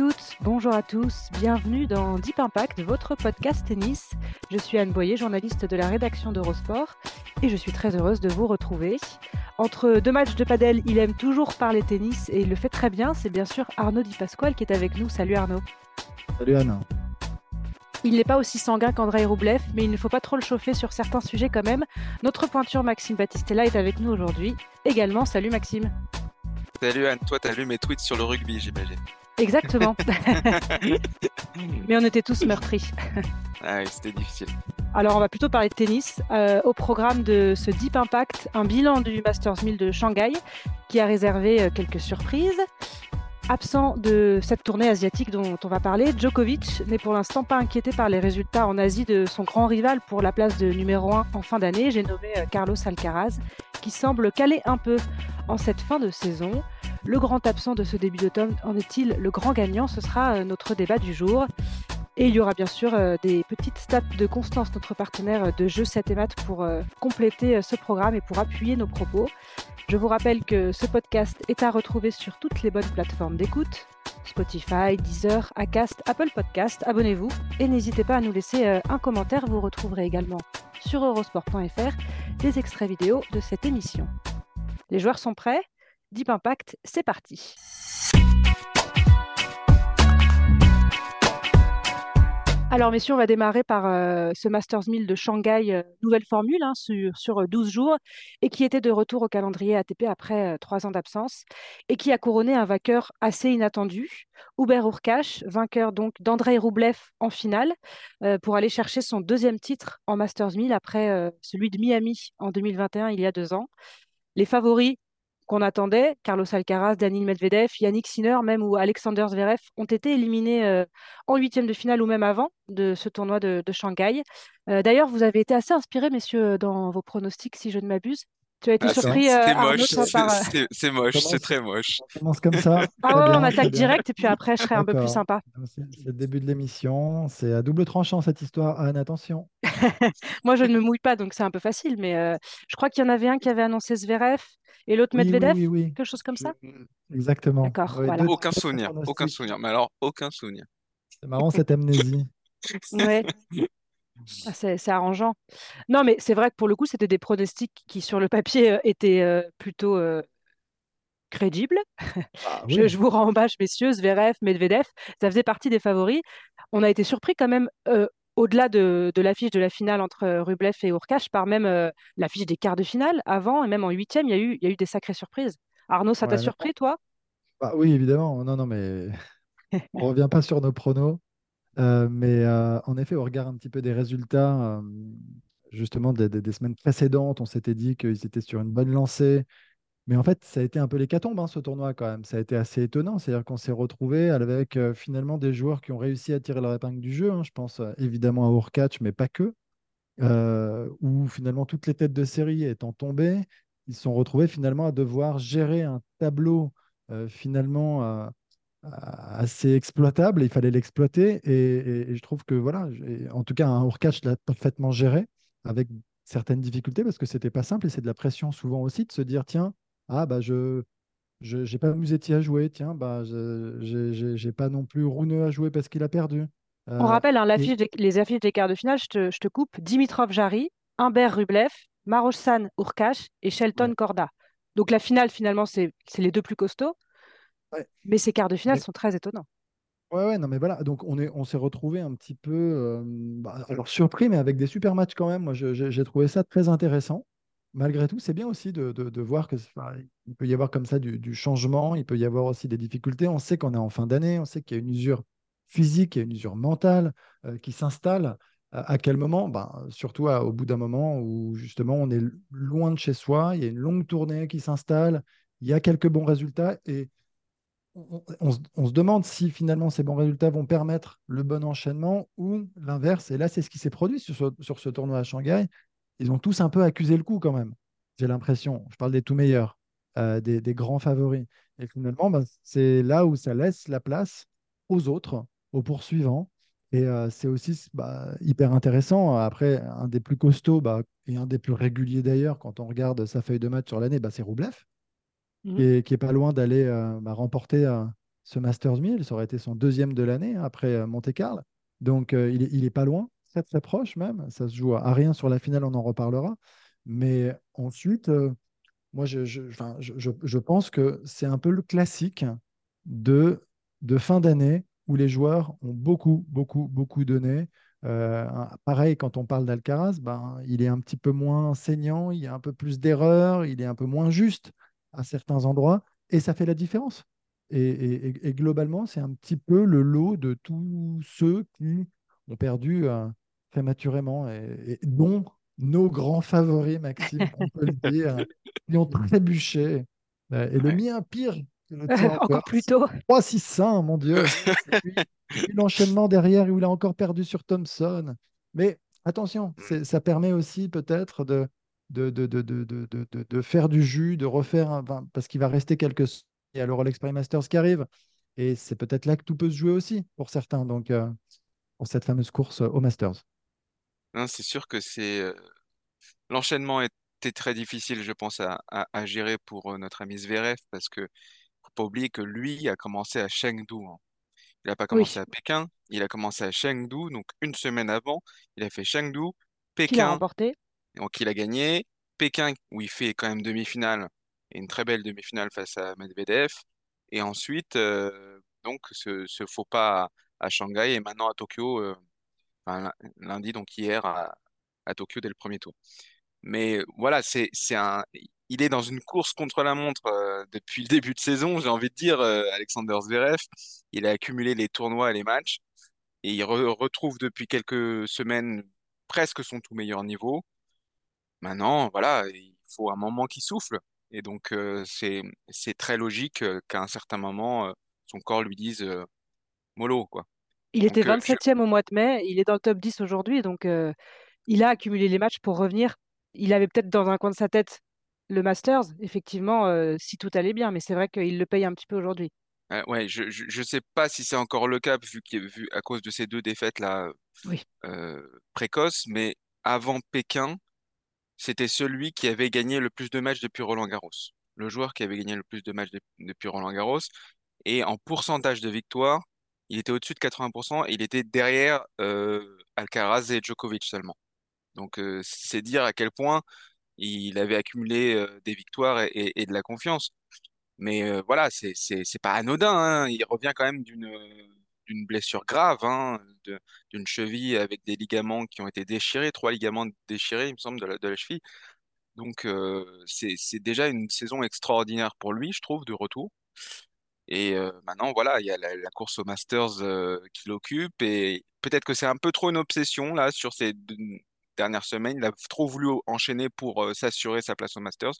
Toutes, bonjour à tous, bienvenue dans Deep Impact, votre podcast tennis. Je suis Anne Boyer, journaliste de la rédaction d'Eurosport, et je suis très heureuse de vous retrouver. Entre deux matchs de padel, il aime toujours parler tennis et il le fait très bien. C'est bien sûr Arnaud Di Pasquale qui est avec nous. Salut Arnaud. Salut Anne. Il n'est pas aussi sanguin qu'Andrei Roublev, mais il ne faut pas trop le chauffer sur certains sujets quand même. Notre pointure Maxime Battistella est avec nous aujourd'hui. Également, salut Maxime. Salut Anne, toi t'as lu mes tweets sur le rugby, j'imagine. Exactement. Mais on était tous meurtris. ah oui, c'était difficile. Alors, on va plutôt parler de tennis. Euh, au programme de ce Deep Impact, un bilan du Masters 1000 de Shanghai qui a réservé euh, quelques surprises. Absent de cette tournée asiatique dont on va parler, Djokovic n'est pour l'instant pas inquiété par les résultats en Asie de son grand rival pour la place de numéro 1 en fin d'année. J'ai nommé euh, Carlos Alcaraz, qui semble caler un peu en cette fin de saison. Le grand absent de ce début d'automne en est-il le grand gagnant? Ce sera euh, notre débat du jour. Et il y aura bien sûr euh, des petites stats de Constance, notre partenaire de jeu 7 et Math, pour euh, compléter ce programme et pour appuyer nos propos. Je vous rappelle que ce podcast est à retrouver sur toutes les bonnes plateformes d'écoute. Spotify, Deezer, Acast, Apple Podcast, abonnez-vous et n'hésitez pas à nous laisser un commentaire. Vous retrouverez également sur eurosport.fr des extraits vidéo de cette émission. Les joueurs sont prêts? Deep Impact, c'est parti. Alors, messieurs, on va démarrer par euh, ce Masters 1000 de Shanghai, euh, nouvelle formule hein, sur, sur 12 euh, jours, et qui était de retour au calendrier ATP après trois ans d'absence, et qui a couronné un vainqueur assez inattendu, Hubert Urkash, vainqueur donc d'Andrei Roublev en finale, pour aller chercher son deuxième titre en Masters 1000 après celui de Miami en 2021, il y a deux ans. Les favoris qu'on attendait, Carlos Alcaraz, Daniil Medvedev, Yannick Sinner, même ou Alexander Zverev, ont été éliminés euh, en huitième de finale ou même avant de ce tournoi de, Shanghai. Euh, d'ailleurs, vous avez été assez inspirés, messieurs, dans vos pronostics, si je ne m'abuse. Tu as été ah, surpris. Euh, c'est moche, c'est moche, c'est très moche. On commence comme ça. Ah ouais, on attaque direct et puis après, je serai un peu plus sympa. C'est le début de l'émission. C'est à double tranchant cette histoire. Anne, attention. Moi, je ne me mouille pas, donc c'est un peu facile. Mais je crois qu'il y en avait un qui avait annoncé Zverev et l'autre Medvedev, quelque chose comme ça? Exactement. D'accord. Aucun souvenir, aucun souvenir. Mais alors, aucun souvenir. C'est marrant cette amnésie. ouais. Ah, c'est arrangeant. Non, mais c'est vrai que pour le coup, c'était des pronostics qui, sur le papier, euh, étaient euh, plutôt euh, crédibles. Ah je, vous rembache, messieurs, Zverev, Medvedev, ça faisait partie des favoris. On a été surpris quand même au-delà de, l'affiche de la finale entre euh, Rublev et Urkash, par même euh, l'affiche des quarts de finale, avant et même en huitième, il y, a eu, il y a eu des sacrées surprises. Arnaud, ça t'a surpris, toi? Bah, Oui, évidemment. Non, non, mais on ne revient pas sur nos pronos. Euh, mais en effet, au regard un petit peu des résultats, justement des, des, semaines précédentes, on s'était dit qu'ils étaient sur une bonne lancée. Mais en fait, ça a été un peu l'hécatombe, hein, ce tournoi, quand même. Ça a été assez étonnant. C'est-à-dire qu'on s'est retrouvé avec finalement des joueurs qui ont réussi à tirer leur épingle du jeu. Hein. Je pense évidemment à Urkach, mais pas que. Euh, où finalement toutes les têtes de série étant tombées, ils se sont retrouvés finalement à devoir gérer un tableau finalement assez exploitable. Il fallait l'exploiter. Et, je trouve que, voilà, en tout cas, un Urkach l'a parfaitement géré avec certaines difficultés parce que c'était pas simple et c'est de la pression souvent aussi de se dire tiens, ah, bah, je n'ai pas Musetti à jouer, tiens, bah, je n'ai pas non plus Rouneux à jouer parce qu'il a perdu. On euh, rappelle hein, les affiches des quarts de finale, je te, je te coupe Dimitrov Jarry, Humbert Rublev, Marossan Urkash et Shelton Korda. Donc la finale, finalement, c'est les deux plus costauds. Mais ces quarts de finale sont très étonnants. Ouais, ouais, non, mais voilà. Donc, on est, on s'est retrouvé un petit peu, euh, bah, alors surpris, mais avec des super matchs quand même. Moi, j'ai trouvé ça très intéressant malgré tout, c'est bien aussi de, voir que il peut y avoir comme ça du, changement, il peut y avoir aussi des difficultés. On sait qu'on est en fin d'année, on sait qu'il y a une usure physique, il y a une usure mentale euh, qui s'installe. À, quel moment? Ben, Surtout au bout d'un moment où justement on est loin de chez soi, il y a une longue tournée qui s'installe, il y a quelques bons résultats et on, se demande si finalement ces bons résultats vont permettre le bon enchaînement ou l'inverse. Et là, c'est ce qui s'est produit sur ce, sur ce tournoi à Shanghai. Ils ont tous un peu accusé le coup quand même, j'ai l'impression. Je parle des tout meilleurs, euh, des, grands favoris. Et finalement, ben, c'est là où ça laisse la place aux autres, aux poursuivants. Et euh, c'est aussi bah, hyper intéressant. Après, un des plus costauds bah, et un des plus réguliers d'ailleurs, quand on regarde sa feuille de match sur l'année, bah, c'est Roublev, mmh. qui, est, pas loin d'aller euh, remporter euh, ce Masters 1000. Ça aurait été son deuxième de l'année après Monte-Carlo. Donc, il, est, il est pas loin, très très proche même. Ça se joue à rien sur la finale, on en reparlera. Mais ensuite, moi, je, je, je, pense que c'est un peu le classique de, de fin d'année où les joueurs ont beaucoup, beaucoup, beaucoup donné. Euh, pareil, quand on parle d'Alcaraz, ben, il est un petit peu moins saignant, il y a un peu plus d'erreurs, il est un peu moins juste à certains endroits, et ça fait la différence. Et, globalement, c'est un petit peu le lot de tous ceux qui ont perdu euh, prématurément, et, dont nos grands favoris, Maxime, on peut le dire, qui ont trébuché. Euh, et le mien, pire, encore plus tôt. 3-6-1, mon Dieu. l'enchaînement derrière où il a encore perdu sur Thompson. Mais attention, mm. ça permet aussi peut-être de, de, de, de, faire du jus, de refaire, parce qu'il va rester quelques. Il y a le Rolex Prime Masters qui arrive. Et c'est peut-être là que tout peut se jouer aussi pour certains, donc euh, pour cette fameuse course au Masters. C'est sûr que c'est. Euh, l'enchaînement était très difficile, je pense, à, à, gérer pour euh, notre ami Zverev parce que pas oublier que lui a commencé à Chengdu. Hein. Il n'a pas commencé à Pékin, il a commencé à Chengdu, donc une semaine avant, il a fait Chengdu, Pékin, a remporté. donc il a gagné, Pékin où il fait quand même demi-finale, et une très belle demi-finale face à Medvedev, et ensuite, euh, donc ce, faux pas à, Shanghai, et maintenant à Tokyo, euh, lundi, donc hier à, Tokyo dès le premier tour. Mais voilà, c'est un, il est dans une course contre la montre euh, depuis le début de saison, j'ai envie de dire, euh, Alexander Zverev. Il a accumulé les tournois et les matchs et il retrouve depuis quelques semaines presque son tout meilleur niveau. Maintenant, voilà, il faut un moment qui souffle. Et donc, euh, c'est c'est très logique qu'à un certain moment, son corps lui dise mollo, quoi. Il était 27e au mois de mai, il est dans le top 10 aujourd'hui, donc il a accumulé les matchs pour revenir. Il avait peut-être dans un coin de sa tête le Masters, effectivement, euh, si tout allait bien, mais c'est vrai qu'il le paye un petit peu aujourd'hui. Euh, ouais, je ne sais pas si c'est encore le cas vu, vu à cause de ces deux défaites là oui. euh, précoces, mais avant Pékin, c'était celui qui avait gagné le plus de matchs depuis Roland Garros. Le joueur qui avait gagné le plus de matchs depuis Roland Garros. Et en pourcentage de victoire, il était au-dessus de 80% et il était derrière Alcaraz et Djokovic seulement. Donc c'est dire à quel point il avait accumulé euh, des victoires et, de la confiance. Mais euh, voilà, c'est pas anodin. Hein. Il revient quand même d'une blessure grave, hein, d'une cheville avec des ligaments qui ont été déchirés, trois ligaments déchirés, il me semble, de la, de la cheville. Donc euh, c'est déjà une saison extraordinaire pour lui, je trouve, de retour. Et maintenant, voilà, il y a la, course aux Masters qui l'occupe et peut-être que c'est un peu trop une obsession là sur ces dernière semaine. Il a trop voulu enchaîner pour euh, s'assurer sa place au Masters.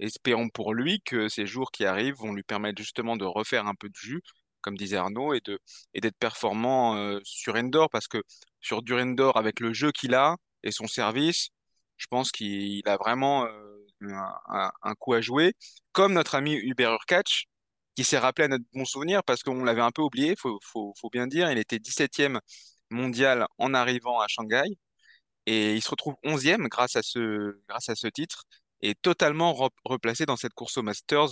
Espérons pour lui que ces jours qui arrivent vont lui permettre justement de refaire un peu de jus, comme disait Arnaud, et de et d'être performant euh, sur indoor parce que sur du indoor avec le jeu qu'il a et son service, je pense qu'il a vraiment euh, un, coup à jouer. Comme notre ami Hubert Urkach, qui s'est rappelé à notre bon souvenir parce qu'on l'avait un peu oublié, faut, faut, bien dire, il était 17e mondial en arrivant à Shanghai. Et il se retrouve 11e grâce à ce, grâce à ce titre et totalement replacé dans cette course au Masters.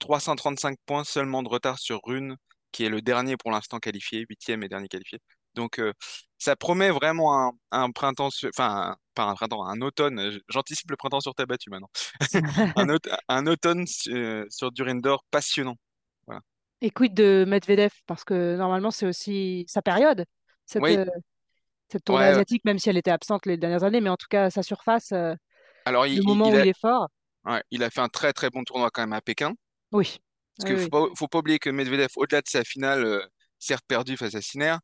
335 points seulement de retard sur Rune, qui est le dernier pour l'instant qualifié, huitième et dernier qualifié. Donc euh, ça promet vraiment un, un printemps, enfin pas un printemps, un automne. J'anticipe le printemps sur ta battue maintenant. un, un, automne sur Durindor passionnant. Et quid de Medvedev? Parce que normalement c'est aussi sa période. Cette, oui. Euh, cette tournée asiatique, même si elle était absente les dernières années, mais en tout cas, sa surface, euh, Alors, le moment où il est fort. il a fait un très très bon tournoi quand même à Pékin. Oui. Parce qu'il ne faut, pas oublier que Medvedev, au-delà de sa finale, euh, certes perdue face à Sinner,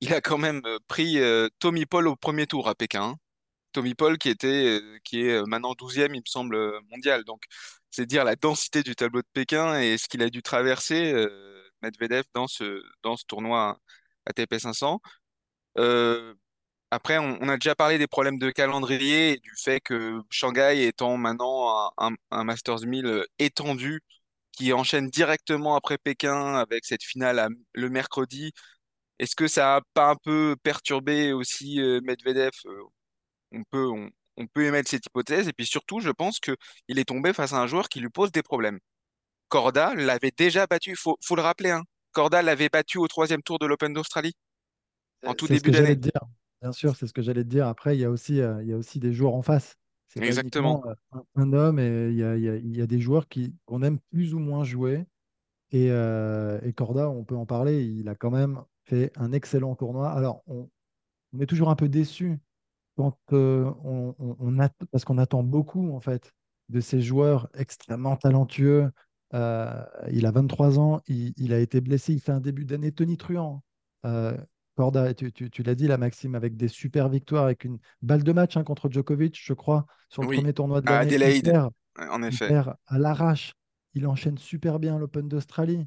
il a quand même euh, pris Tommy Paul au premier tour à Pékin. Tommy Paul qui était, euh, qui est euh, maintenant douzième, il me semble, euh, mondial. Donc, c'est dire la densité du tableau de Pékin et ce qu'il a dû traverser, Medvedev, dans ce, dans ce tournoi ATP 500. Euh, après, on, a déjà parlé des problèmes de calendrier et du fait que Shanghai étant maintenant un, un, Masters 1000 euh, étendu, qui enchaîne directement après Pékin avec cette finale le mercredi, est-ce que ça a pas un peu perturbé aussi Medvedev? Euh, On peut, on, on peut émettre cette hypothèse. Et puis surtout, je pense que il est tombé face à un joueur qui lui pose des problèmes. Corda l'avait déjà battu, il faut, faut le rappeler, hein. Corda l'avait battu au troisième tour de l'Open d'Australie en tout début d'année. Bien sûr, c'est ce que j'allais te dire. Après, il y a aussi, euh, il y a aussi des joueurs en face. C'est Exactement. euh, un, un homme, et il y a, il y a- il y a des joueurs qui, qu'on aime plus ou moins jouer. Et, euh, et Corda, on peut en parler, il a quand même fait un excellent tournoi. Alors, on, on est toujours un peu déçu quand euh, on, on- on att- parce qu'on attend beaucoup en fait de ces joueurs extrêmement talentueux. Euh, il a 23 ans, il, il a été blessé, il fait un début d'année tonitruant. Euh, Corda, tu, tu- tu l'as dit là, Maxime, avec des super victoires, avec une balle de match hein, contre Djokovic, je crois, sur le Oui, premier tournoi de l'année. Il Adélaïde, perd, en il effet. à l'arrache. Il enchaîne super bien l'Open d'Australie.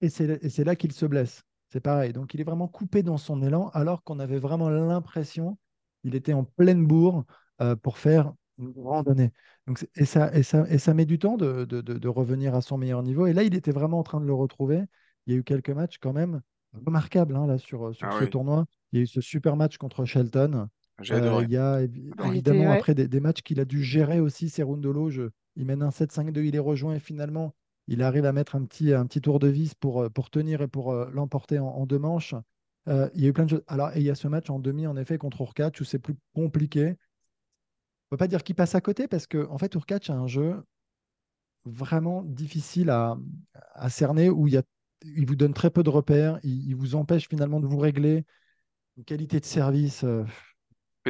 Et c'est là qu'il se blesse. C'est pareil. Donc il est vraiment coupé dans son élan, alors qu'on avait vraiment l'impression qu'il était en pleine bourre euh, pour faire une grande année. Donc, et, ça, et, ça, et ça met du temps de, de- de- de revenir à son meilleur niveau. Et là, il était vraiment en train de le retrouver. Il y a eu quelques matchs quand même remarquables hein, là, sur, sur Ah ce oui, tournoi. Il y a eu ce super match contre Shelton. Euh, il y a il était, évidemment ouais. après des, des matchs qu'il a dû gérer aussi, Cerundolo. Je, il mène un 7-5-2, il est rejoint et finalement, il arrive à mettre un petit, un petit tour de vis pour, euh, pour tenir et pour euh, l'emporter en, en deux manches. Euh, il y a eu plein de choses. Alors, et il y a ce match en demi, en effet, contre Urkach, où c'est plus compliqué. On ne peut pas dire qu'il passe à côté parce que, en fait, Urkach a un jeu vraiment difficile à, à cerner où il, y a, il vous donne très peu de repères, il, il vous empêche finalement de vous régler une qualité de service euh,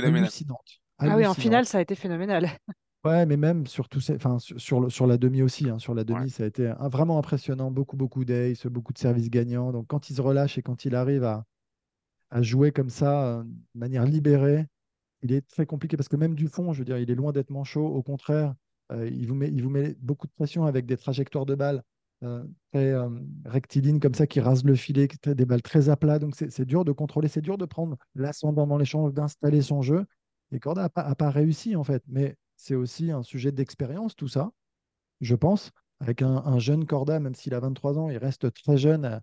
hallucinante. Ah oui, en finale, ça a été phénoménal. Ouais, mais même sur, ces- enfin, sur, sur le- sur la demi aussi. hein. Sur la Ouais. demi, ça a été un- vraiment impressionnant. Beaucoup, beaucoup d'ace, beaucoup de services gagnants. Donc, quand il se relâche et quand il arrive à, à jouer comme ça, euh, de manière libérée, il est très compliqué parce que même du fond, je veux dire, il est loin d'être manchot. Au contraire, euh, il vous met, beaucoup de pression avec des trajectoires de balles euh, très euh, rectilignes comme ça qui rasent le filet, des balles très à plat. Donc, c'est dur de contrôler, c'est dur de prendre l'ascendant dans l'échange, d'installer son jeu. Et Corda n'a pas, réussi en fait. Mais c'est aussi un sujet d'expérience, tout ça, je pense. Avec un, un jeune Corda, même s'il a 23 ans, il reste très jeune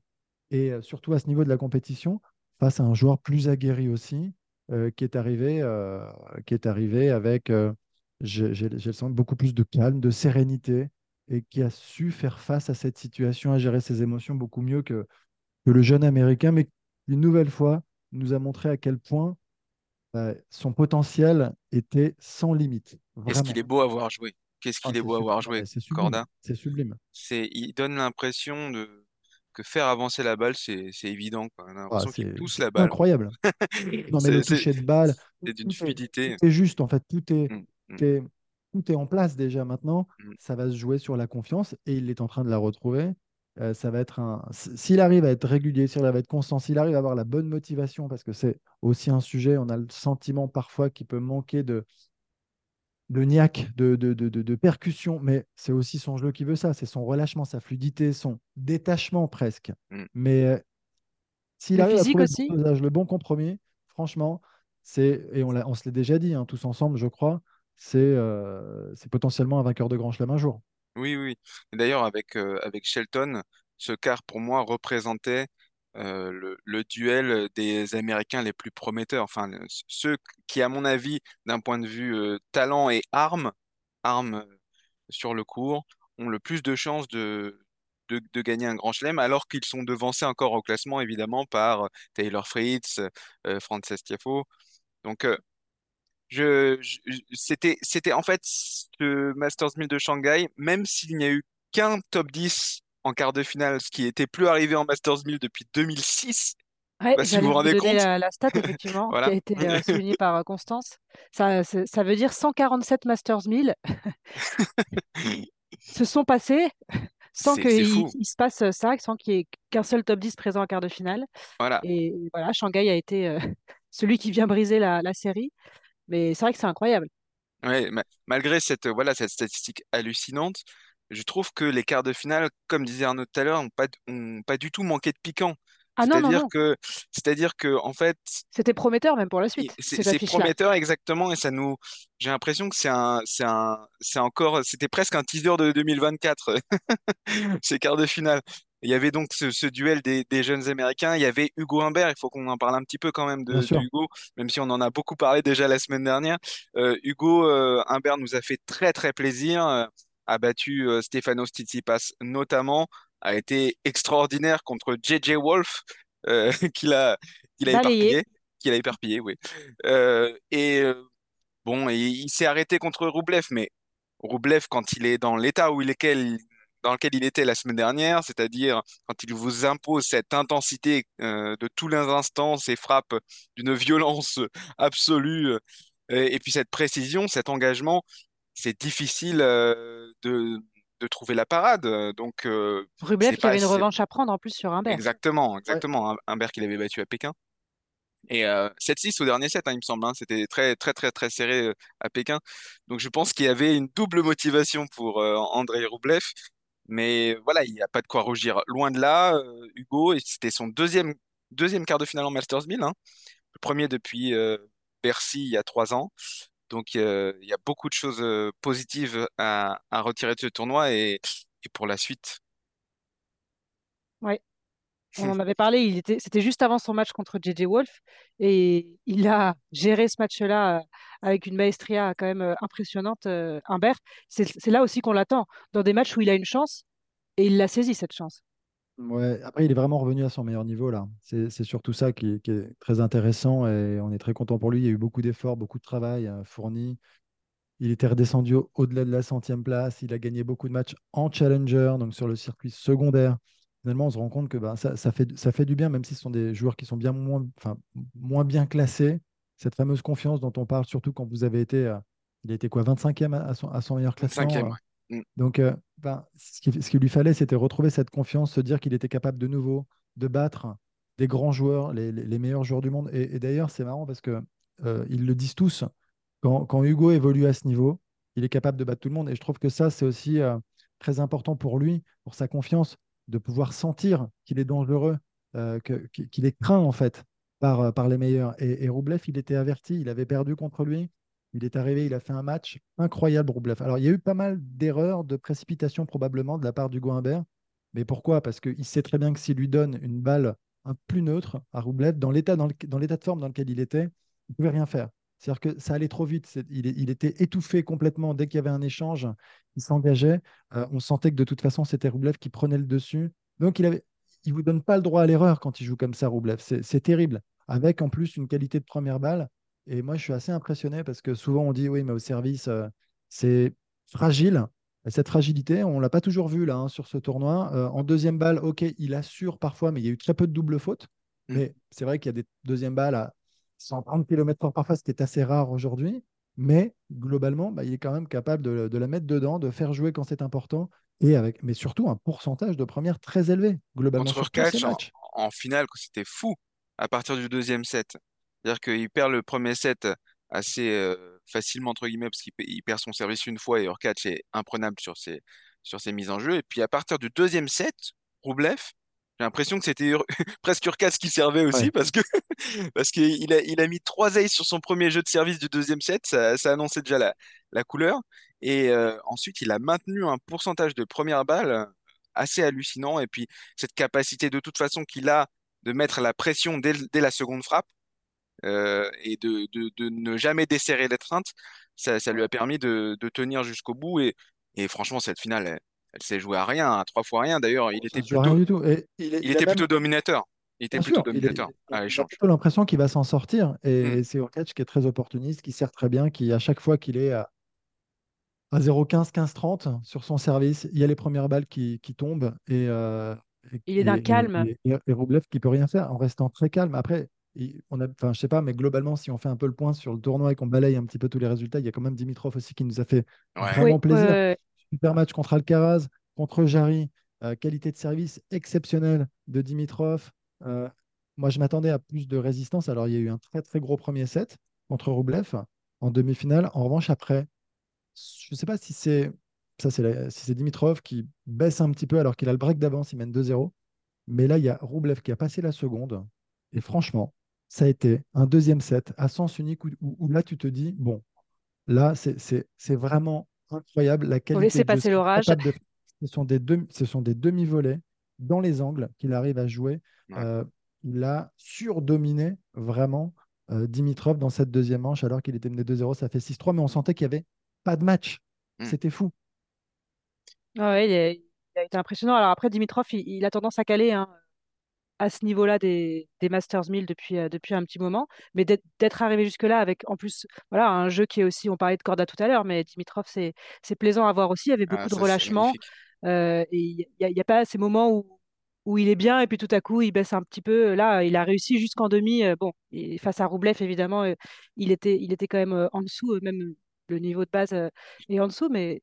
et surtout à ce niveau de la compétition, face à un joueur plus aguerri aussi, euh, qui est arrivé, euh, qui est arrivé avec, euh, j'ai le sens, beaucoup plus de calme, de sérénité, et qui a su faire face à cette situation, à gérer ses émotions beaucoup mieux que, que le jeune Américain, mais une nouvelle fois nous a montré à quel point son potentiel était sans limite, Qu'est-ce qu'il est beau à voir jouer. Qu'est-ce Ah, qu'il est c'est beau à sub- voir jouer, c'est sublime, Corda. c'est sublime. C'est, il donne l'impression de que faire avancer la balle, c'est c'est évident, quoi. On a Ah, l'impression qu'il c'est pousse c'est la balle. incroyable. Non, mais le C'est c'est- toucher de balle, c'est d'une tout est, tout fluidité. est juste en fait, tout est, Mm, mm, tout est, tout est en place déjà maintenant. mm. Ça va se jouer sur la confiance et il est en train de la retrouver. Euh, ça va être un. S'il arrive à être régulier, s'il arrive à être constant, s'il arrive à avoir la bonne motivation, parce que c'est aussi un sujet, on a le sentiment parfois qu'il peut manquer de, de niaque, de, de, de, de- de percussion, mais c'est aussi son jeu qui veut ça, c'est son relâchement, sa fluidité, son détachement presque. Mm. Mais euh, s'il Le arrive à trouver le aussi? bon dosage, le bon compromis, franchement, c'est, et on, l'a- on se l'est déjà dit, hein, tous ensemble, je crois, c'est euh, c'est potentiellement un vainqueur de Grand Chelem un jour. Oui, oui. Et D'ailleurs, avec, euh, avec Shelton, ce quart, pour moi, représentait euh, le, duel des Américains les plus prometteurs. Enfin, ceux qui, à mon avis, d'un point de vue euh, talent et armes, armes euh, sur le court, ont le plus de chances de, de, gagner un grand chelem, alors qu'ils sont devancés encore au classement, évidemment, par Taylor Fritz, Frances Tiafoe. Donc, je, je- c'était en fait ce Masters 1000 de Shanghai, même s'il n'y a eu qu'un top 10 en quart de finale, ce qui n'était plus arrivé en Masters 1000 depuis 2006. Ouais, Bah, si vous vous rendez compte, la, la stat, effectivement, qui a été euh, soulignée par euh, Constance. Ça, ça veut dire 147 Masters 1000 se sont passés sans qu'il il se passe ça, sans qu'il y ait qu'un seul top 10 présent en quart de finale. Voilà. Et voilà, Shanghai a été euh, celui qui vient briser la, la série. Mais c'est vrai que c'est incroyable. Ouais, ma- malgré cette, voilà, cette statistique hallucinante, je trouve que les quarts de finale, comme disait Arnaud tout à l'heure, ont pas, ont pas du tout manqué de piquant. Ah C'est-à-dire que, c'est-à-dire que, en fait, C'était prometteur même pour la suite, c'est prometteur exactement et ça nous, j'ai l'impression que c'est un, c'est un, c'est encore, c'était presque un teaser de 2024, ces quarts de finale. Il y avait donc ce, ce duel des, des jeunes Américains. Il y avait Hugo Humbert. Il faut qu'on en parle un petit peu quand même de. Hugo, même si on en a beaucoup parlé déjà la semaine dernière. Euh, Hugo euh, Humbert nous a fait très très plaisir. A battu euh, Stefanos Tsitsipas notamment. A été extraordinaire contre JJ Wolf, euh, qu'il a, qu'il a éparpillé. Qu'il a éparpillé, oui. Euh, et euh, bon, il, il s'est arrêté contre Roublev, mais Roublev, quand il est dans l'état où il est, quel- dans lequel il était la semaine dernière, c'est-à-dire quand il vous impose cette intensité de tous les instants, ces frappes d'une violence absolue, et, et puis cette précision, cet engagement, c'est difficile euh, de, de trouver la parade. Donc, euh, Rublev qui avait une revanche à prendre en plus sur Humbert. exactement, Ouais. exactement, un Humbert qu'il avait battu à Pékin. Et euh, 7-6 au dernier set, hein, il me semble. hein. C'était très, très, très, très serré euh, à Pékin. Donc je pense qu'il y avait une double motivation pour euh, Andrei Rublev. Mais voilà, il n'y a pas de quoi rougir. Loin de là, euh, Hugo, c'était son deuxième, deuxième quart de finale en Masters 1000. hein. Le premier depuis euh, Bercy il y a trois ans. Donc euh, il y a beaucoup de choses euh, positives à, à retirer de ce tournoi. Et, et pour la suite, Ouais. On en avait parlé, il était, c'était juste avant son match contre JJ Wolf et il a géré ce match-là euh, avec une maestria quand même impressionnante, Humbert. C'est, c'est là aussi qu'on l'attend, dans des matchs où il a une chance et il l'a saisi cette chance. Ouais, après, il est vraiment revenu à son meilleur niveau là. C'est c'est surtout ça qui, qui est très intéressant et on est très content pour lui. Il y a eu beaucoup d'efforts, beaucoup de travail euh, fourni. Il était redescendu au- au-delà de la centième place. Il a gagné beaucoup de matchs en challenger, donc sur le circuit secondaire. Finalement, on se rend compte que bah, ça, ça fait, ça fait du bien, même si ce sont des joueurs qui sont bien moins, enfin, moins bien classés. Cette fameuse confiance dont on parle, surtout quand vous avez été, euh, il a été quoi, 25e à, à son, à son meilleur classement. 25e, euh, ouais. Mm. donc, euh, ben, ce qui- ce qu'il lui fallait, c'était retrouver cette confiance, se dire qu'il était capable de nouveau de battre des grands joueurs, les, meilleurs joueurs du monde. Et, d'ailleurs, c'est marrant parce que euh, ils le disent tous. Quand, Hugo évolue à ce niveau, il est capable de battre tout le monde. Et je trouve que ça, c'est aussi euh, très important pour lui, pour sa confiance, de pouvoir sentir qu'il est dangereux, qu'il est craint en fait par, par les meilleurs. Et, et Roublev, il était averti, il avait perdu contre lui. Il est arrivé, il a fait un match incroyable, Roublev. Alors, il y a eu pas mal d'erreurs, de précipitation probablement de la part d'Hugo Humbert. Mais pourquoi? Parce qu'il sait très bien que s'il lui donne une balle un plus neutre à Roublev, dans l'état de forme dans lequel il était, il ne pouvait rien faire. C'est-à-dire que ça allait trop vite. Il, était étouffé complètement dès qu'il y avait un échange. Il s'engageait. Euh, on sentait que de toute façon, c'était Roublev qui prenait le dessus. Donc, il il vous donne pas le droit à l'erreur quand il joue comme ça, Roublev. C'est terrible. Avec en plus une qualité de première balle. Et moi, je suis assez impressionné parce que souvent on dit oui, mais au service, euh, c'est fragile. Et cette fragilité, on l'a pas toujours vu là hein, sur ce tournoi. Euh, en deuxième balle, ok, il assure parfois, mais il y a eu très peu de double fautes. Mm. Mais c'est vrai qu'il y a des deuxièmes balles à 130 km/h parfois, ce qui est assez rare aujourd'hui. Mais globalement, bah, il est quand même capable de, de la mettre dedans, de faire jouer quand c'est important. Et avec, mais surtout un pourcentage de première très élevé, globalement Contre Urkach, en, en finale, c'était fou à partir du deuxième set. C'est-à-dire qu'il perd le premier set assez euh, facilement, entre guillemets, parce qu'il pe- il perd son service une fois et Urkach est imprenable sur ses, sur ses mises en jeu. Et puis à partir du deuxième set, Roublev, j'ai l'impression que c'était Ur- presque Urkach qui servait aussi Ouais. parce que parce qu'il a, il a mis trois aces sur son premier jeu de service du deuxième set. Ça, ça annonçait déjà la, la couleur. Et euh, ensuite, il a maintenu un pourcentage de première balle assez hallucinant. Et puis, cette capacité de toute façon qu'il a de mettre la pression dès, dès la seconde frappe euh, et de, de, de ne jamais desserrer l'étreinte, ça, ça lui a permis de, de tenir jusqu'au bout. Et, et franchement, cette finale, elle, elle s'est jouée à rien, à trois fois rien. D'ailleurs, il Ça était plutôt, du tout. Et il, est- il il a était même plutôt dominateur. Il était Bien plutôt sûr, il, dominateur a l'échange. plutôt l'impression qu'il va s'en sortir. Hmm. Et c'est Urkach qui est très opportuniste, qui sert très bien, qui à chaque fois qu'il est à, à 0,15, 15-30 sur son service, il y a les premières balles qui, qui tombent et, euh, et, Il est d'un calme. et, et- et Roublev qui peut rien faire en restant très calme. Après, on a, enfin, je sais pas, mais globalement, si on fait un peu le point sur le tournoi et qu'on balaye un petit peu tous les résultats, il y a quand même Dimitrov aussi qui nous a fait Ouais. vraiment Oui, plaisir. ouais, Super match contre Alcaraz, contre Jarry. Euh, qualité de service exceptionnelle de Dimitrov. Euh, moi, je m'attendais à plus de résistance. Alors, il y a eu un très, très gros premier set contre Roublev en demi-finale. En revanche, après, je ne sais pas si c'est ça, c'est si c'est Dimitrov qui baisse un petit peu alors qu'il a le break d'avance, il mène 2-0. Mais là, il y a Roublev qui a passé la seconde. Et franchement, ça a été un deuxième set à sens unique où, là, tu te dis, bon, là, c'est vraiment incroyable la qualité. laisser passer l'orage. Ce sont des, demi-volets dans les angles qu'il arrive à jouer. Euh, il a surdominé vraiment euh, Dimitrov dans cette deuxième manche alors qu'il était mené 2-0. Ça fait 6-3, mais on sentait qu'il n'y avait pas de match. Hmm. C'était fou. Ah il, a été impressionnant. Alors après, Dimitrov, il, a tendance à caler hein, à ce niveau-là des, Masters 1000 depuis, euh, depuis un petit moment. Mais d'être arrivé jusque-là avec en plus voilà, un jeu qui est aussi, on parlait de Corda tout à l'heure, mais Dimitrov, c'est plaisant à voir aussi. Il y avait beaucoup ah, de relâchement. Euh, et il n'y a, pas ces moments où, où il est bien et puis tout à coup il baisse un petit peu. Là, il a réussi jusqu'en demi. Euh, bon, et face à Roublev, évidemment, il, était, il était quand même en dessous, même le niveau de base est en dessous, mais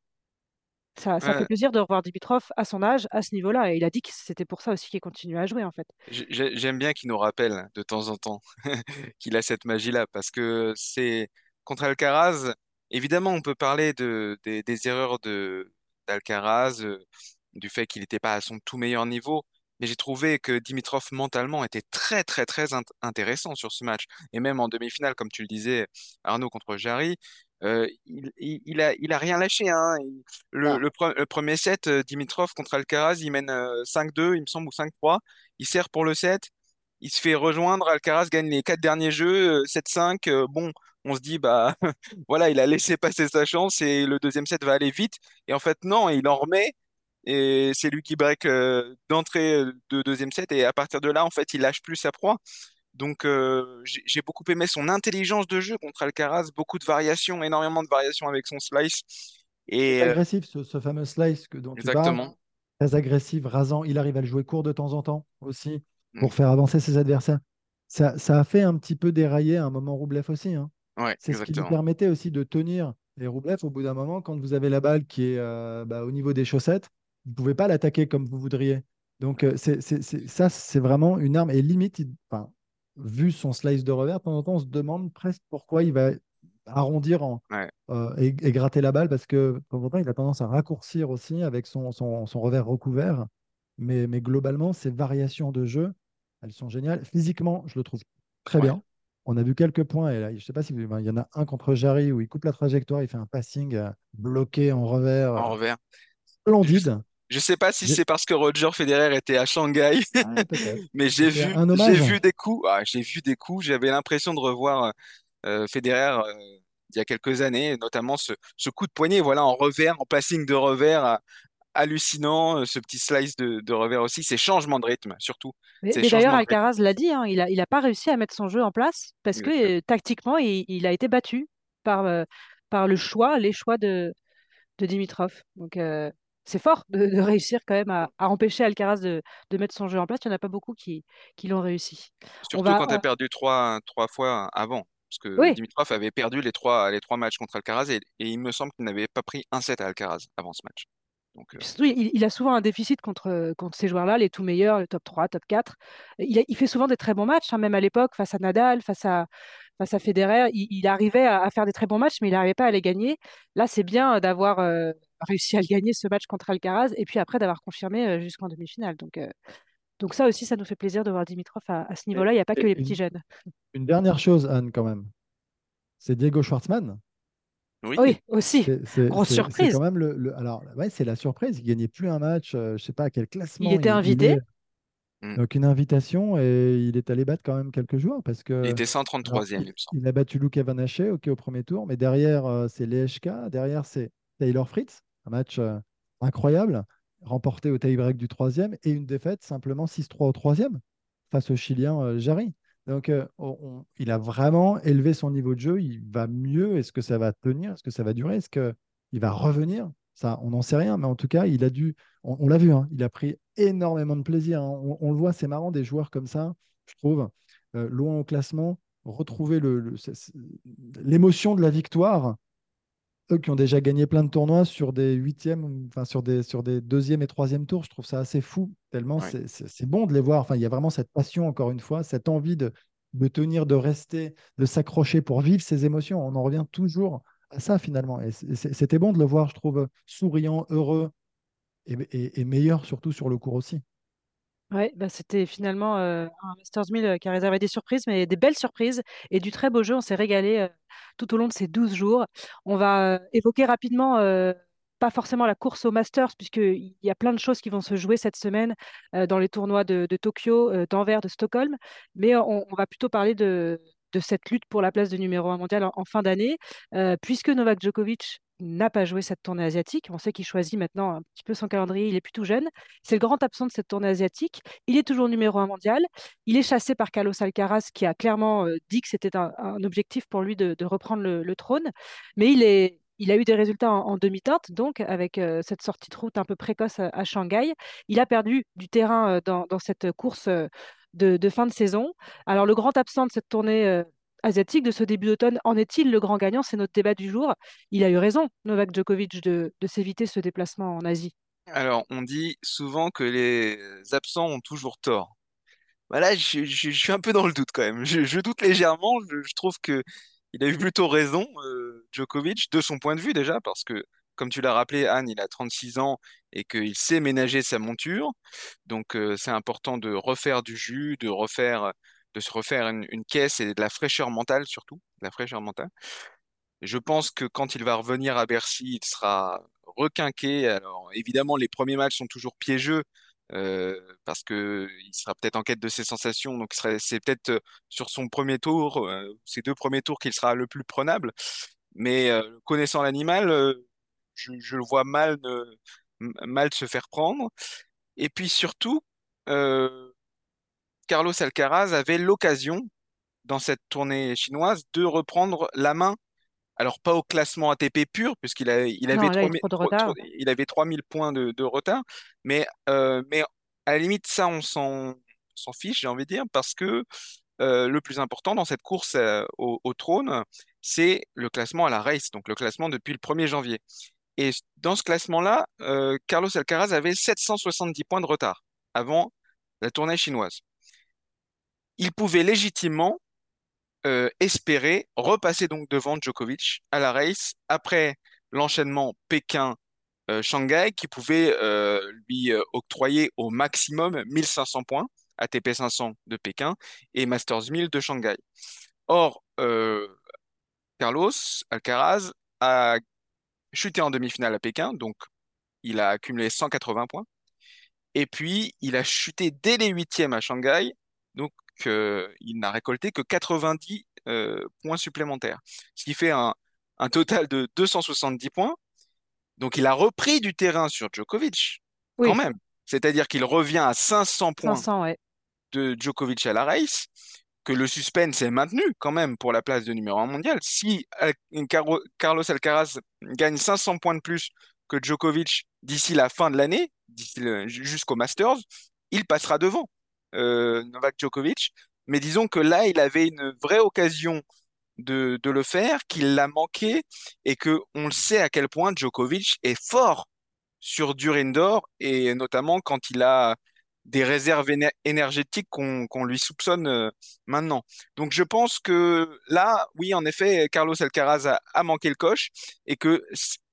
ça, fait plaisir de revoir Dimitrov à son âge, à ce niveau-là. Et il a dit que c'était pour ça aussi qu'il continuait à jouer, en fait. J'aime bien qu'il nous rappelle de temps en temps qu'il a cette magie-là, parce que c'est contre Alcaraz. Évidemment, on peut parler de, des, erreurs d'Alcaraz, euh, du fait qu'il n'était pas à son tout meilleur niveau. Mais j'ai trouvé que Dimitrov mentalement était très très très intéressant sur ce match. Et même en demi-finale, comme tu le disais, Arnaud contre Jarry, euh, il, il, a, il a rien lâché. Hein. Le, le, premier set, euh, Dimitrov contre Alcaraz, il mène 5-2, euh, il me semble, ou 5-3. Il sert pour le set. Il se fait rejoindre. Alcaraz gagne les quatre derniers jeux, 7-5. bon, on se dit, bah voilà, il a laissé passer sa chance et le deuxième set va aller vite. Et en fait, non, il en remet. Et c'est lui qui break d'entrée de deuxième set. Et à partir de là, en fait, il lâche plus sa proie. Donc euh, j'ai beaucoup aimé son intelligence de jeu contre Alcaraz, beaucoup de variations, énormément de variations avec son slice. Et euh, agressif ce, fameux slice que dont exactement. tu parles, très agressif, rasant. Il arrive à le jouer court de temps en temps aussi pour mm. faire avancer ses adversaires. Ça, ça, a fait un petit peu dérailler à un moment Roublev aussi. Hein. C'est ce qui lui permettait aussi de tenir. Et Roublev, au bout d'un moment, quand vous avez la balle qui est euh, bah, au niveau des chaussettes, vous ne pouvez pas l'attaquer comme vous voudriez. Donc, c'est, ça, c'est vraiment une arme. Et limite, enfin, vu son slice de revers, de temps en temps, on se demande presque pourquoi il va arrondir euh, et, gratter la balle parce que de temps en temps, il a tendance à raccourcir aussi avec son, son, revers recouvert. Mais, mais, globalement, ces variations de jeu, elles sont géniales. Physiquement, je le trouve très bien. On a vu quelques points, et là, je ne sais pas si il y en a un contre Jarry où il coupe la trajectoire, il fait un passing euh, bloqué en revers. En revers. Splendide. Je sais pas si c'est parce que Roger Federer était à Shanghai, mais j'ai vu, j'ai vu des coups. Ah, j'ai vu des coups. J'avais l'impression de revoir euh, Federer euh, il y a quelques années, notamment ce, coup de poignet, voilà, en revers, en passing de revers, hallucinant. Euh, ce petit slice de, revers aussi, ces changements de rythme, surtout. Mais, d'ailleurs, Alcaraz l'a dit, hein, il n'a il a pas réussi à mettre son jeu en place parce que tactiquement, il, a été battu par, par le choix, les choix de, de Dimitrov. Donc c'est fort de, réussir quand même à, empêcher Alcaraz de, mettre son jeu en place. Il n'y en a pas beaucoup qui, l'ont réussi. Surtout quand tu as perdu trois, trois fois avant. Parce que Dimitrov avait perdu les trois, les trois matchs contre Alcaraz et, il me semble qu'il n'avait pas pris un set à Alcaraz avant ce match. Donc, euh, il, a souvent un déficit contre, contre ces joueurs-là, les tout meilleurs, le top 3, top 4. Il, il fait souvent des très bons matchs, hein, même à l'époque, face à Nadal, face à, face à Federer. Il, arrivait à, faire des très bons matchs, mais il n'arrivait pas à les gagner. Là, c'est bien d'avoir euh, réussi à le gagner ce match contre Alcaraz et puis après d'avoir confirmé euh, jusqu'en demi-finale. Donc, euh, donc ça aussi, ça nous fait plaisir de voir Dimitrov à, ce niveau-là. Il n'y a pas que les petits jeunes. Une dernière chose, Anne, quand même. C'est Diego Schwartzmann. Oui, aussi. Grosse surprise. C'est quand même le, alors ouais, c'est la surprise. Il gagnait plus un match. je ne sais pas à quel classement. Il était invité. Mm. Donc une invitation et il est allé battre quand même quelques joueurs parce que. Il était 133e, il, a battu Luca Van ok, au premier tour, mais derrière euh, c'est Leshka, derrière c'est Taylor Fritz, un match euh, incroyable, remporté au tie-break du troisième et une défaite simplement 6-3 au troisième face au Chilien euh, Jarry. Donc il a vraiment élevé son niveau de jeu, il va mieux. Est-ce que ça va tenir? Est-ce que ça va durer? Est-ce qu'il va revenir? Ça, on n'en sait rien, mais en tout cas, il a dû, on, l'a vu, hein, il a pris énormément de plaisir. Hein. On, le voit, c'est marrant, des joueurs comme ça, je trouve, euh, loin au classement, retrouver l'émotion de la victoire eux qui ont déjà gagné plein de tournois sur des huitièmes, enfin sur des, sur des deuxièmes et troisième tours. Je trouve ça assez fou, tellement Ouais. c'est bon de les voir. Enfin, il y a vraiment cette passion, encore une fois, cette envie de, de tenir, de rester, de s'accrocher pour vivre ces émotions. On en revient toujours à ça finalement. Et c'était bon de le voir, je trouve, souriant, heureux et, et, et meilleur surtout sur le cours aussi. Ouais, bah c'était finalement un Masters 1000 euh, qui a réservé des surprises, mais des belles surprises et du très beau jeu. On s'est régalé tout au long de ces 12 jours. On va évoquer rapidement, pas forcément la course au Masters, puisqu'il y a plein de choses qui vont se jouer cette semaine dans les tournois de, Tokyo, d'Anvers, de Stockholm, mais on, va plutôt parler de, cette lutte pour la place de numéro un mondial en, fin d'année, puisque Novak Djokovic n'a pas joué cette tournée asiatique. On sait qu'il choisit maintenant un petit peu son calendrier, il est plus tout jeune. C'est le grand absent de cette tournée asiatique. Il est toujours numéro un mondial. Il est chassé par Carlos Alcaraz, qui a clairement euh, dit que c'était un, objectif pour lui de, reprendre le, trône. Mais il, a eu des résultats en, demi-teinte, donc avec euh, cette sortie de route un peu précoce à, Shanghai. Il a perdu du terrain euh, dans, cette course de, de, fin de saison. Alors le grand absent de cette tournée asiatique de ce début d'automne, en est-il le grand gagnant? C'est notre débat du jour. Il a eu raison, Novak Djokovic, de, s'éviter ce déplacement en Asie. Alors, on dit souvent que les absents ont toujours tort. Voilà, je, je- suis un peu dans le doute quand même. Je, doute légèrement. Je, je trouve que il a eu plutôt raison, euh, Djokovic, de son point de vue déjà, parce que, comme tu l'as rappelé, Anne, il a 36 ans et qu'il sait ménager sa monture. Donc, euh, c'est important de refaire du jus, de refaire, de se refaire une, une caisse et de la fraîcheur mentale surtout, de la fraîcheur mentale. Je pense que quand il va revenir à Bercy, il sera requinqué. Alors, évidemment, les premiers matchs sont toujours piégeux euh, parce que il sera peut-être en quête de ses sensations. Donc, c'est peut-être euh, sur son premier tour, euh, ses deux premiers tours, qu'il sera le plus prenable. Mais euh, connaissant l'animal, euh, je, je le vois mal, mal se faire prendre. Et puis surtout, euh, Carlos Alcaraz avait l'occasion, dans cette tournée chinoise, de reprendre la main alors, pas au classement ATP pur, puisqu'il il avait Non, il y a 3000 trop de trois- trois- retard. il avait 3000 points de, de retard. Mais, euh, mais à la limite, ça, on s'en s'en fiche, j'ai envie de dire, parce que euh, le plus important dans cette course euh, au, au trône, c'est le classement à la race, donc le classement depuis le 1er janvier. Et dans ce classement-là, euh, Carlos Alcaraz avait 770 points de retard avant la tournée chinoise. Il pouvait légitimement euh, espérer repasser donc devant Djokovic à la race après l'enchaînement Pékin-Shanghai qui pouvait euh, lui euh, octroyer au maximum 1500 points, ATP 500 de Pékin et Masters 1000 de Shanghai. Or, Carlos Alcaraz a chuté en demi-finale à Pékin, donc il a accumulé 180 points. Et puis, il a chuté dès les huitièmes à Shanghai, donc il n'a récolté que 90 euh, points supplémentaires, ce qui fait un, un total de 270 points. Donc, il a repris du terrain sur Djokovic, quand même. C'est-à-dire qu'il revient à 500 points 500, ouais. de Djokovic à la race, que le suspense est maintenu quand même pour la place de numéro un mondial. Si Caro- Carlos Alcaraz gagne 500 points de plus que Djokovic d'ici la fin de l'année, jusqu'au Masters, il passera devant euh, Novak Djokovic. Mais disons que là, il avait une vraie occasion de, le faire, qu'il l'a manqué et que on le sait à quel point Djokovic est fort sur dur et notamment quand il a des réserves éner- énergétiques qu'on lui soupçonne euh, maintenant. Donc je pense que là, oui, en effet, Carlos Alcaraz a, a manqué le coche et que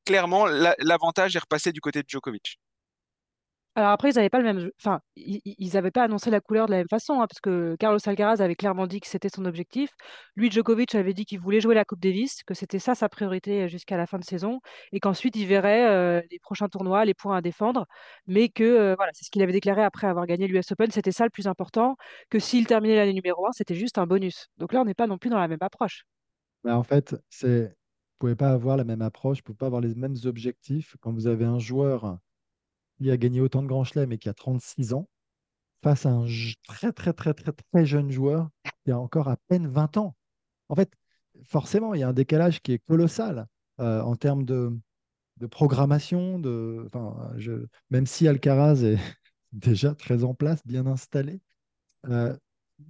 clairement la- l'avantage est repassé du côté de Djokovic. Alors après, ils n'avaient pas le même. Enfin, ils n'avaient pas annoncé la couleur de la même façon, hein, parce que Carlos Alcaraz avait clairement dit que c'était son objectif. Lui, Djokovic avait dit qu'il voulait jouer la Coupe Davis, que c'était ça sa priorité euh, jusqu'à la fin de saison, et qu'ensuite il verrait euh, les prochains tournois, les points à défendre, mais que euh, voilà, c'est ce qu'il avait déclaré après avoir gagné l'US Open, c'était ça le plus important, que s'il terminait l'année numéro un, c'était juste un bonus. Donc là, on n'est pas non plus dans la même approche. Mais en fait, c'est, vous pouvez pas avoir la même approche, vous pouvez pas avoir les mêmes objectifs quand vous avez un joueur qui a gagné autant de grands chelems et qui a 36 ans face à un très très très très très jeune joueur qui a encore à peine 20 ans. En fait, forcément, il y a un décalage qui est colossal euh, en termes de, de programmation, de, même si Alcaraz est déjà très en place, bien installé, euh,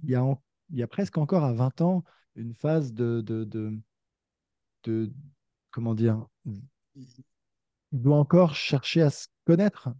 il y a, il y a presque encore à 20 ans une phase de, de, de- comment dire, il doit encore chercher à se connaître.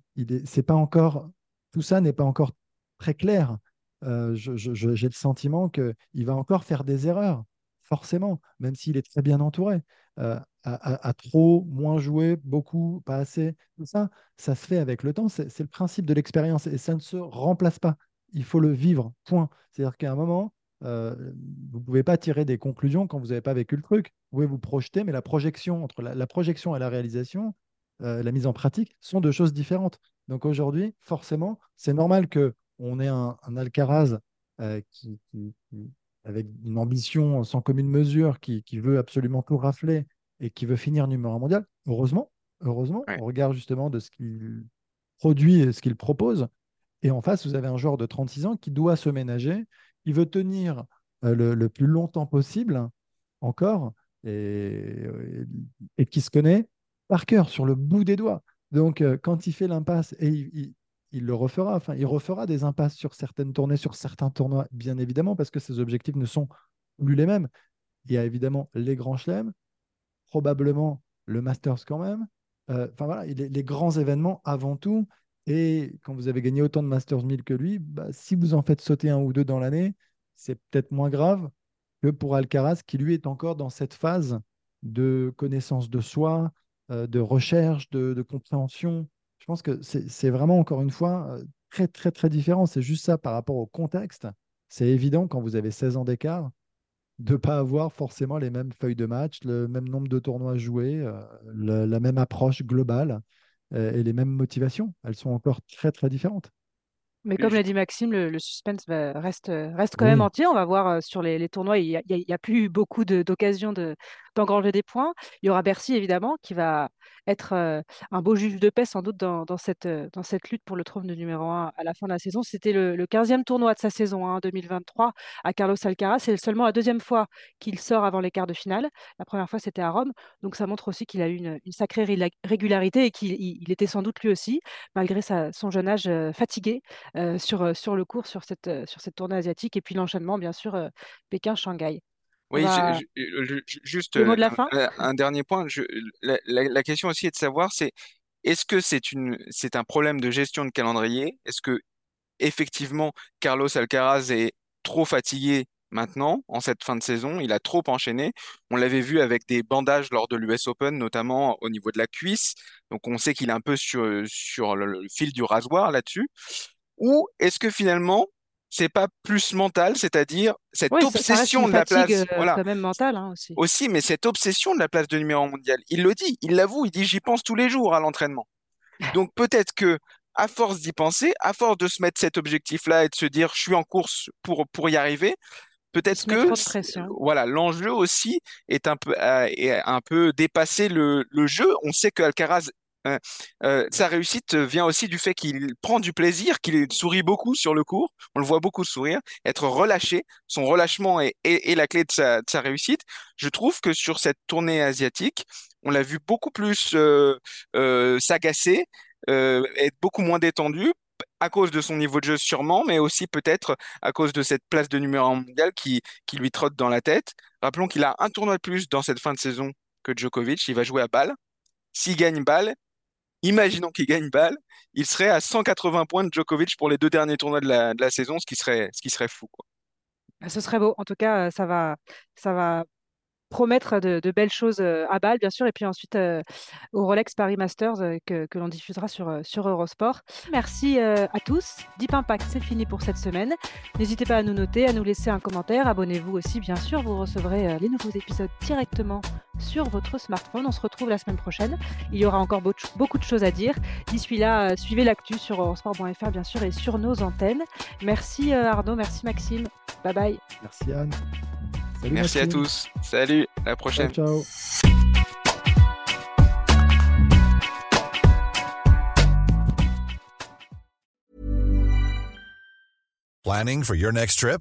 C'est pas encore, tout ça n'est pas encore très clair. Euh, j'ai le sentiment qu'il va encore faire des erreurs, forcément, même s'il est très bien entouré. Euh, à, trop, moins jouer, beaucoup, pas assez, tout ça, ça se fait avec le temps. C'est le principe de l'expérience et ça ne se remplace pas. Il faut le vivre, point. C'est-à-dire qu'à un moment, euh, vous ne pouvez pas tirer des conclusions quand vous n'avez pas vécu le truc. Vous pouvez vous projeter, mais la projection, entre la projection et la réalisation, euh, la mise en pratique sont deux choses différentes. Donc aujourd'hui, forcément, c'est normal qu'on ait un, Alcaraz euh, qui, avec une ambition sans commune mesure, qui, veut absolument tout rafler et qui veut finir numéro un mondial. Heureusement, heureusement, on regarde justement de ce qu'il produit et ce qu'il propose. Et en face, vous avez un joueur de 36 ans qui doit se ménager, qui veut tenir euh, le, plus longtemps possible encore et, et, qui se connaît par cœur, sur le bout des doigts. Donc, euh, quand il fait l'impasse, et il, le refera, enfin, il refera des impasses sur certaines tournées, sur certains tournois, bien évidemment, parce que ses objectifs ne sont plus les mêmes. Il y a évidemment les grands chelems, probablement le Masters quand même. Euh, voilà, les, grands événements avant tout. Et quand vous avez gagné autant de Masters 1000 que lui, bah, si vous en faites sauter un ou deux dans l'année, c'est peut-être moins grave que pour Alcaraz, qui lui est encore dans cette phase de connaissance de soi, de recherche, de, compréhension. Je pense que c'est vraiment, encore une fois, euh, très, très, très différent. C'est juste ça par rapport au contexte. C'est évident quand vous avez 16 ans d'écart de ne pas avoir forcément les mêmes feuilles de match, le même nombre de tournois joués, euh, la même approche globale et les mêmes motivations. Elles sont encore très, très différentes. Mais comme l'a dit Maxime, le, suspense reste, reste quand même entier. On va voir sur les, tournois, il n'y a, plus beaucoup d'occasions d'engranger des points. Il y aura Bercy, évidemment, qui va être un beau juge de paix, sans doute, dans, cette, dans cette lutte pour le trône de numéro 1 à la fin de la saison. C'était le, 15e tournoi de sa saison hein, 2023 à Carlos Alcaraz. C'est seulement la deuxième fois qu'il sort avant les quarts de finale. La première fois, c'était à Rome. Donc, ça montre aussi qu'il a eu une, sacrée régularité et qu'il était sans doute lui aussi, malgré son jeune âge, fatigué. Euh, sur, euh, sur le cours, sur cette, euh, sur cette tournée asiatique. Et puis l'enchaînement, bien sûr, Pékin-Shanghai. Oui, juste un, dernier point. la, question aussi est de savoir, c'est est-ce que c'est une, c'est un problème de gestion de calendrier? Est-ce que effectivement Carlos Alcaraz est trop fatigué maintenant en cette fin de saison? Il a trop enchaîné. On l'avait vu avec des bandages lors de l'US Open, notamment au niveau de la cuisse. Donc on sait qu'il est un peu sur, sur le fil du rasoir là-dessus. Ou est-ce que finalement, c'est pas plus mental, c'est-à-dire cette obsession de la place, euh, voilà, quand même mentale hein, aussi. Aussi, mais cette obsession de la place de numéro mondial. Il le dit, il l'avoue, il dit j'y pense tous les jours à l'entraînement. Donc peut-être que à force d'y penser, à force de se mettre cet objectif-là et de se dire je suis en course pour pour y arriver, peut-être que voilà l'enjeu aussi est un peu est un peu dépasser le, le jeu. On sait que Alcaraz euh, euh, sa réussite vient aussi du fait qu'il prend du plaisir, qu'il sourit beaucoup sur le cours. On le voit beaucoup sourire, être relâché. Son relâchement est, la clé de sa, réussite. Je trouve que sur cette tournée asiatique, on l'a vu beaucoup plus euh, s'agacer, être beaucoup moins détendu à cause de son niveau de jeu sûrement, mais aussi peut-être à cause de cette place de numéro 1 mondial qui, qui lui trotte dans la tête. Rappelons qu'il a un tournoi de plus dans cette fin de saison que Djokovic. Il va jouer à Bâle. S'il gagne Bâle, imaginons qu'il gagne balle, il serait à 180 points de Djokovic pour les deux derniers tournois de la, saison, ce qui serait, ce qui serait fou. Quoi. Bah, ce serait beau. En tout cas, ça va, ça va promettre de, belles choses euh, à Bâle, bien sûr, et puis ensuite euh, au Rolex Paris Masters euh, que, l'on diffusera sur, sur Eurosport. Merci à tous. Deep Impact, c'est fini pour cette semaine. N'hésitez pas à nous noter, à nous laisser un commentaire. Abonnez-vous aussi, bien sûr. Vous recevrez les nouveaux épisodes directement sur votre smartphone. On se retrouve la semaine prochaine. Il y aura encore beaucoup de choses à dire. D'ici là, suivez l'actu sur eurosport.fr, bien sûr, et sur nos antennes. Merci Arnaud, merci Maxime. Bye bye. Merci Anne. Merci à tous. Salut, à la prochaine. ciao. Planning for your next trip?